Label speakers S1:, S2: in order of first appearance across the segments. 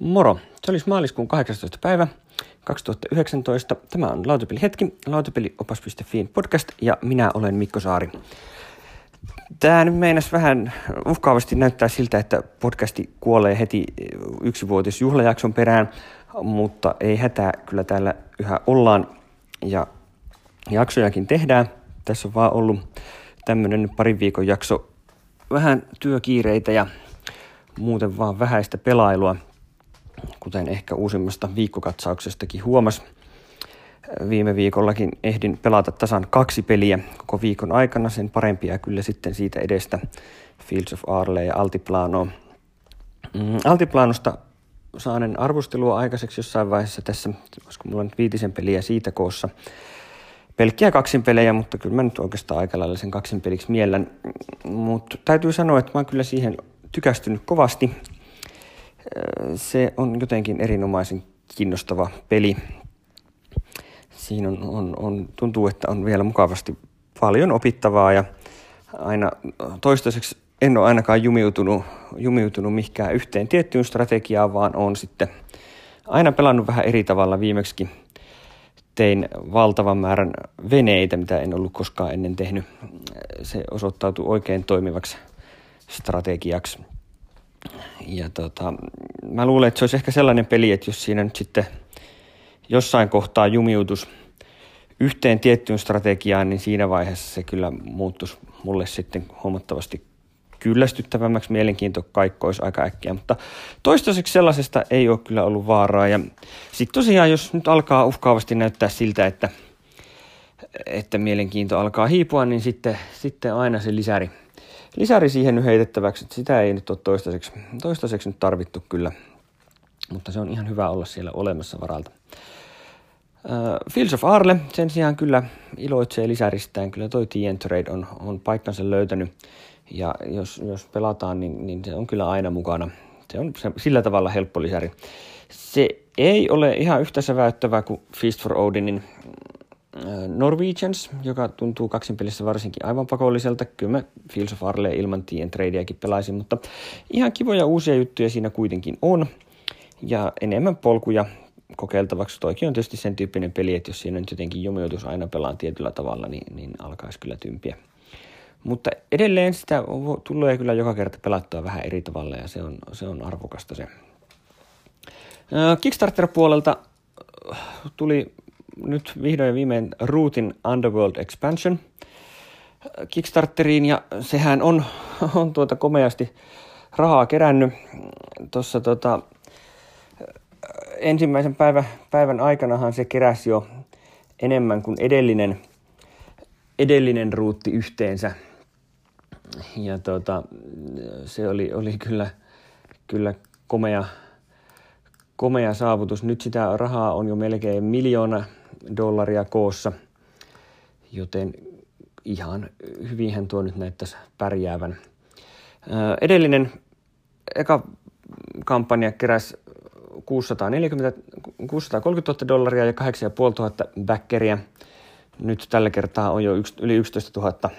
S1: Moro! Se olisi maaliskuun 18. päivä 2019. Tämä on Lautapeli hetki, lautapeliopas.fiin podcast ja minä olen Mikko Saari. Tämä nyt meinas vähän uhkaavasti näyttää siltä, että podcasti kuolee heti yksivuotisjuhlajakson perään, mutta ei hätää, kyllä täällä yhä ollaan ja jaksojakin tehdään. Tässä on vaan ollut tämmöinen parin viikon jakso, vähän työkiireitä ja muuten vaan vähäistä pelailua – kuten ehkä uusimmasta viikkokatsauksestakin huomas. Viime viikollakin ehdin pelata tasan kaksi peliä koko viikon aikana, sen parempia kyllä sitten siitä edestä Fields of Arle ja Altiplano. Mm, Altiplanosta saanen arvostelua aikaiseksi jossain vaiheessa tässä, koska mulla on nyt viitisen peliä siitä koossa. Pelkkiä kaksin pelejä, mutta kyllä mä nyt oikeastaan aika lailla sen kaksin peliksi miellän. Mutta täytyy sanoa, että mä oon kyllä siihen tykästynyt kovasti se on jotenkin erinomaisen kiinnostava peli. Siinä on, on, on, tuntuu, että on vielä mukavasti paljon opittavaa ja aina toistaiseksi en ole ainakaan jumiutunut, jumiutunut mihinkään yhteen tiettyyn strategiaan, vaan on sitten aina pelannut vähän eri tavalla. Viimeksi tein valtavan määrän veneitä, mitä en ollut koskaan ennen tehnyt. Se osoittautui oikein toimivaksi strategiaksi ja tota, mä luulen, että se olisi ehkä sellainen peli, että jos siinä nyt sitten jossain kohtaa jumiutus yhteen tiettyyn strategiaan, niin siinä vaiheessa se kyllä muuttuisi mulle sitten huomattavasti kyllästyttävämmäksi. Mielenkiinto kaikkoisi aika äkkiä, mutta toistaiseksi sellaisesta ei ole kyllä ollut vaaraa. Ja sitten tosiaan, jos nyt alkaa uhkaavasti näyttää siltä, että, että mielenkiinto alkaa hiipua, niin sitten, sitten aina se lisäri lisäri siihen nyt heitettäväksi, että sitä ei nyt ole toistaiseksi, toistaiseksi nyt tarvittu kyllä, mutta se on ihan hyvä olla siellä olemassa varalta. Uh, Fields of Arle sen sijaan kyllä iloitsee lisäristään, kyllä toi TN Trade on, on paikkansa löytänyt ja jos, jos pelataan, niin, niin se on kyllä aina mukana. Se on se, sillä tavalla helppo lisäri. Se ei ole ihan yhtä säväyttävä kuin Feast for Odinin Norwegians, joka tuntuu kaksin pelissä varsinkin aivan pakolliselta. Kyllä mä Fields of Arle ilman tien tradeakin pelaisin, mutta ihan kivoja uusia juttuja siinä kuitenkin on. Ja enemmän polkuja kokeiltavaksi. Toikin on tietysti sen tyyppinen peli, että jos siinä nyt jotenkin jumiutus aina pelaan tietyllä tavalla, niin, niin alkaisi kyllä tympiä. Mutta edelleen sitä tulee kyllä joka kerta pelattua vähän eri tavalla ja se on, se on arvokasta se. Äh, Kickstarter-puolelta tuli nyt vihdoin ja viimein Rootin Underworld Expansion Kickstarteriin ja sehän on, on tuota komeasti rahaa kerännyt. Tuossa tota, ensimmäisen päivä, päivän aikanahan se keräsi jo enemmän kuin edellinen, edellinen ruutti yhteensä. Ja tota, se oli, oli kyllä, kyllä komea, komea saavutus. Nyt sitä rahaa on jo melkein miljoona dollaria koossa, joten ihan hyvinhän tuo nyt näyttäisi pärjäävän. Edellinen eka kampanja keräsi 640, 630 000 dollaria ja 8500 backeria. Nyt tällä kertaa on jo yli 11 000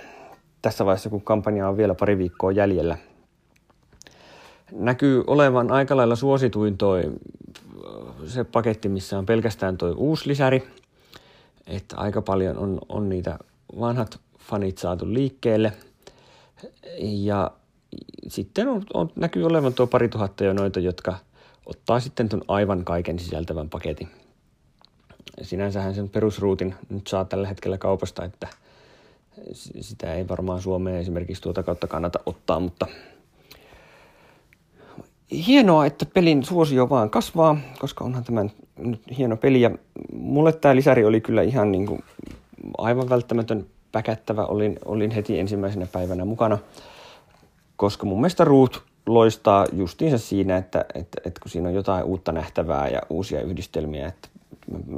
S1: tässä vaiheessa, kun kampanja on vielä pari viikkoa jäljellä. Näkyy olevan aika lailla suosituin toi se paketti, missä on pelkästään toi uusi lisäri – että aika paljon on, on niitä vanhat fanit saatu liikkeelle. Ja sitten on, on, näkyy olevan tuo pari tuhatta jo noita, jotka ottaa sitten tuon aivan kaiken sisältävän paketin. Sinänsähän sen perusruutin nyt saa tällä hetkellä kaupasta, että sitä ei varmaan Suomeen esimerkiksi tuota kautta kannata ottaa, mutta hienoa, että pelin suosio vaan kasvaa, koska onhan tämä nyt hieno peli. Ja mulle tämä lisäri oli kyllä ihan niin kuin aivan välttämätön päkättävä. Olin, olin heti ensimmäisenä päivänä mukana, koska mun mielestä Root loistaa justiinsa siinä, että, että, että kun siinä on jotain uutta nähtävää ja uusia yhdistelmiä, että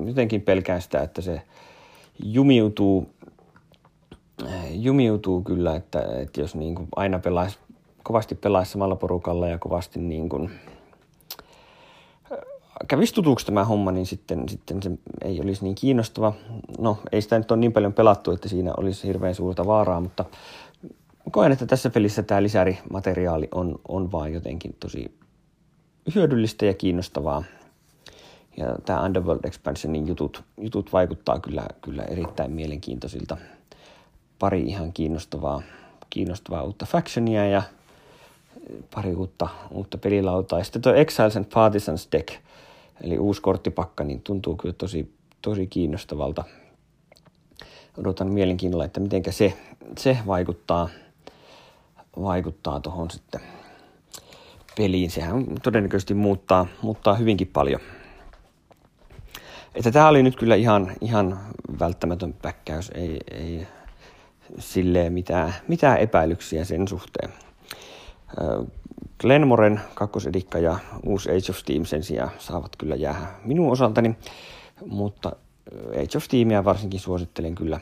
S1: jotenkin pelkään sitä, että se jumiutuu, jumiutuu kyllä, että, että jos niin kuin aina pelaisi kovasti pelaisi samalla porukalla ja kovasti niin kuin, kävisi tutuksi tämä homma, niin sitten, sitten se ei olisi niin kiinnostava. No, ei sitä nyt ole niin paljon pelattu, että siinä olisi hirveän suurta vaaraa, mutta koen, että tässä pelissä tämä lisärimateriaali on, on vaan jotenkin tosi hyödyllistä ja kiinnostavaa. Ja tämä Underworld Expansionin jutut, jutut vaikuttaa kyllä, kyllä erittäin mielenkiintoisilta. Pari ihan kiinnostavaa, kiinnostavaa uutta factionia ja pari uutta, uutta pelilautaa. Ja sitten tuo Exiles and Partisans deck, eli uusi korttipakka, niin tuntuu kyllä tosi, tosi kiinnostavalta. Odotan mielenkiinnolla, että miten se, se vaikuttaa, vaikuttaa tuohon sitten peliin. Sehän todennäköisesti muuttaa, muuttaa hyvinkin paljon. Että tämä oli nyt kyllä ihan, ihan välttämätön päkkäys, ei, ei silleen mitään, mitään epäilyksiä sen suhteen. Glenmoren kakkosedikka ja uusi Age of Steam sen sijaan saavat kyllä jäädä minun osaltani, mutta Age of Steamia varsinkin suosittelen kyllä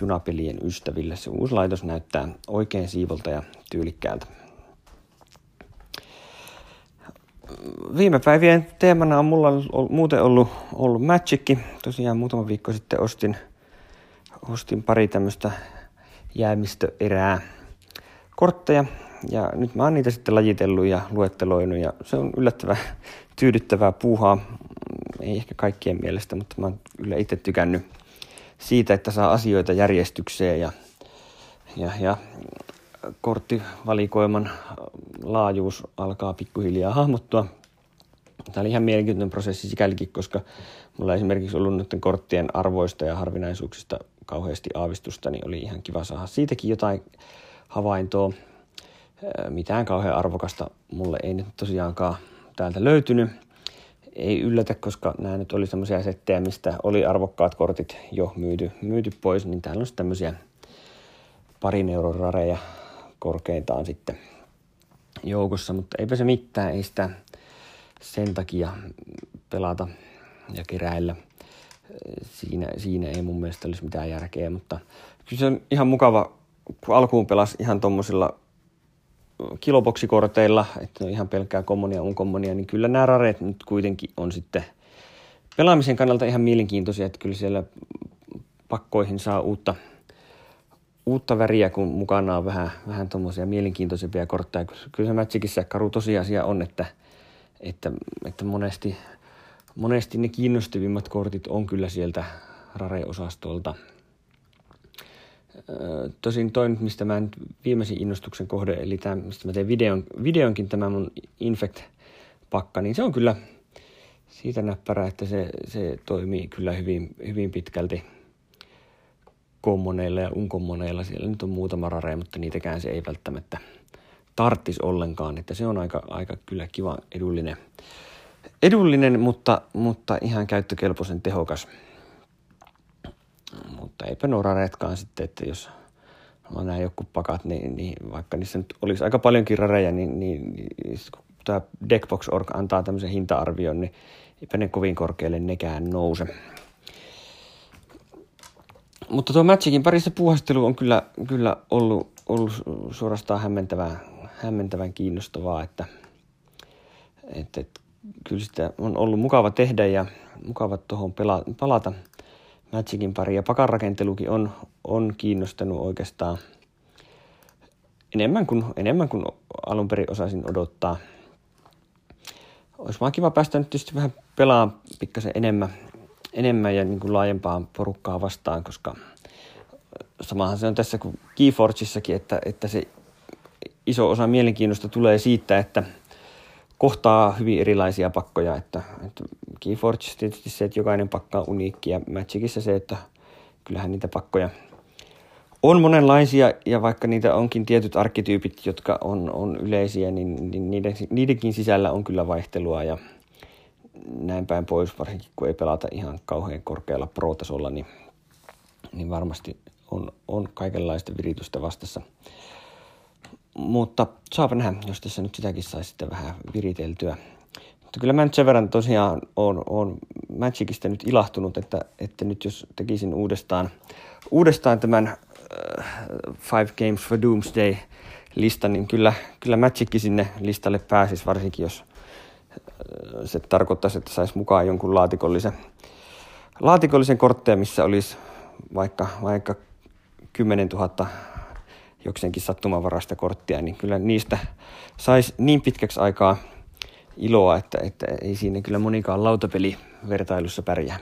S1: junapelien ystäville. Se uusi laitos näyttää oikein siivolta ja tyylikkäältä. Viime päivien teemana on mulla muuten ollut, ollut Magic. Tosiaan muutama viikko sitten ostin, ostin pari tämmöistä jäämistöerää kortteja ja nyt mä oon niitä sitten lajitellut ja luetteloinut ja se on yllättävän tyydyttävää puuhaa. Ei ehkä kaikkien mielestä, mutta mä oon kyllä itse tykännyt siitä, että saa asioita järjestykseen ja, ja, ja korttivalikoiman laajuus alkaa pikkuhiljaa hahmottua. Tämä oli ihan mielenkiintoinen prosessi sikälikin, koska mulla esimerkiksi ollut nyt korttien arvoista ja harvinaisuuksista kauheasti aavistusta, niin oli ihan kiva saada siitäkin jotain havaintoa. Mitään kauhean arvokasta mulle ei nyt tosiaankaan täältä löytynyt. Ei yllätä, koska nämä nyt oli semmoisia settejä, mistä oli arvokkaat kortit jo myyty, myyty pois, niin täällä on sitten tämmöisiä parin euron rareja korkeintaan sitten joukossa, mutta eipä se mitään, ei sitä sen takia pelata ja keräillä. Siinä, siinä ei mun mielestä olisi mitään järkeä, mutta kyllä se on ihan mukava, kun alkuun pelas ihan tuommoisilla kiloboksikorteilla, että on ihan pelkkää kommonia, unkommonia, niin kyllä nämä rareet nyt kuitenkin on sitten pelaamisen kannalta ihan mielenkiintoisia, että kyllä siellä pakkoihin saa uutta, uutta väriä, kun mukana on vähän, vähän tuommoisia mielenkiintoisempia kortteja. Kyllä se Magicissa karu tosiasia on, että, että, että monesti, monesti ne kiinnostavimmat kortit on kyllä sieltä rare-osastolta. Tosin toi mistä mä nyt viimeisin innostuksen kohde, eli tämä, mistä mä teen videon, videonkin, tämä mun Infect-pakka, niin se on kyllä siitä näppärä, että se, se toimii kyllä hyvin, hyvin pitkälti kommoneilla ja unkommoneilla. Siellä nyt on muutama rare, mutta niitäkään se ei välttämättä tarttis ollenkaan. Että se on aika, aika kyllä kiva, edullinen, edullinen mutta, mutta ihan käyttökelpoisen tehokas. Mutta eipä nuo rareetkaan sitten, että jos on nämä joku pakat, niin, niin, vaikka niissä nyt olisi aika paljon rareja, niin, niin, niin kun tämä Deckbox.org antaa tämmöisen hinta-arvion, niin eipä ne kovin korkealle nekään nouse. Mutta tuo Magicin parissa puuhastelu on kyllä, kyllä ollut, ollut suorastaan hämmentävää, hämmentävän kiinnostavaa, että, että, että kyllä sitä on ollut mukava tehdä ja mukava tuohon palata Magicin pari. Ja pakarakentelukin on, on kiinnostanut oikeastaan enemmän kuin, enemmän kuin alun perin osasin odottaa. Olisi vaan kiva päästä nyt tietysti vähän pelaamaan pikkasen enemmän, enemmän ja niin kuin laajempaa porukkaa vastaan, koska samahan se on tässä kuin Keyforgeissakin, että, että se iso osa mielenkiinnosta tulee siitä, että kohtaa hyvin erilaisia pakkoja, että, että Keyforgeissa tietysti se, että jokainen pakka on uniikki ja Magicissa se, että kyllähän niitä pakkoja on monenlaisia ja vaikka niitä onkin tietyt arkkityypit, jotka on, on yleisiä, niin, niin niiden, niidenkin sisällä on kyllä vaihtelua ja näin päin pois, varsinkin kun ei pelata ihan kauhean korkealla pro-tasolla, niin, niin varmasti on, on kaikenlaista viritystä vastassa. Mutta saapa nähdä, jos tässä nyt sitäkin saisi sitten vähän viriteltyä. Mutta kyllä mä nyt sen verran tosiaan on, on Magicista nyt ilahtunut, että, että nyt jos tekisin uudestaan, uudestaan tämän uh, Five Games for Doomsday listan, niin kyllä, kyllä Magic sinne listalle pääsisi, varsinkin jos se tarkoittaisi, että saisi mukaan jonkun laatikollisen, laatikollisen kortteja, missä olisi vaikka, vaikka 10 000 jokseenkin sattumanvaraista korttia, niin kyllä niistä saisi niin pitkäksi aikaa iloa, että, että ei siinä kyllä monikaan lautapelivertailussa pärjää.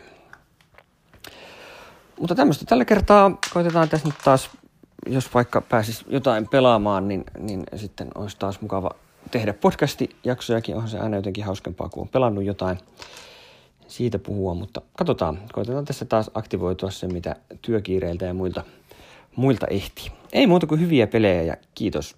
S1: Mutta tämmöistä tällä kertaa koitetaan tässä nyt taas, jos vaikka pääsis jotain pelaamaan, niin, niin sitten olisi taas mukava tehdä podcasti-jaksojakin. Onhan se aina jotenkin hauskempaa, kun on pelannut jotain siitä puhua, mutta katsotaan. Koitetaan tässä taas aktivoitua se, mitä työkiireiltä ja muilta, muilta ehtii. Ei muuta kuin hyviä pelejä ja kiitos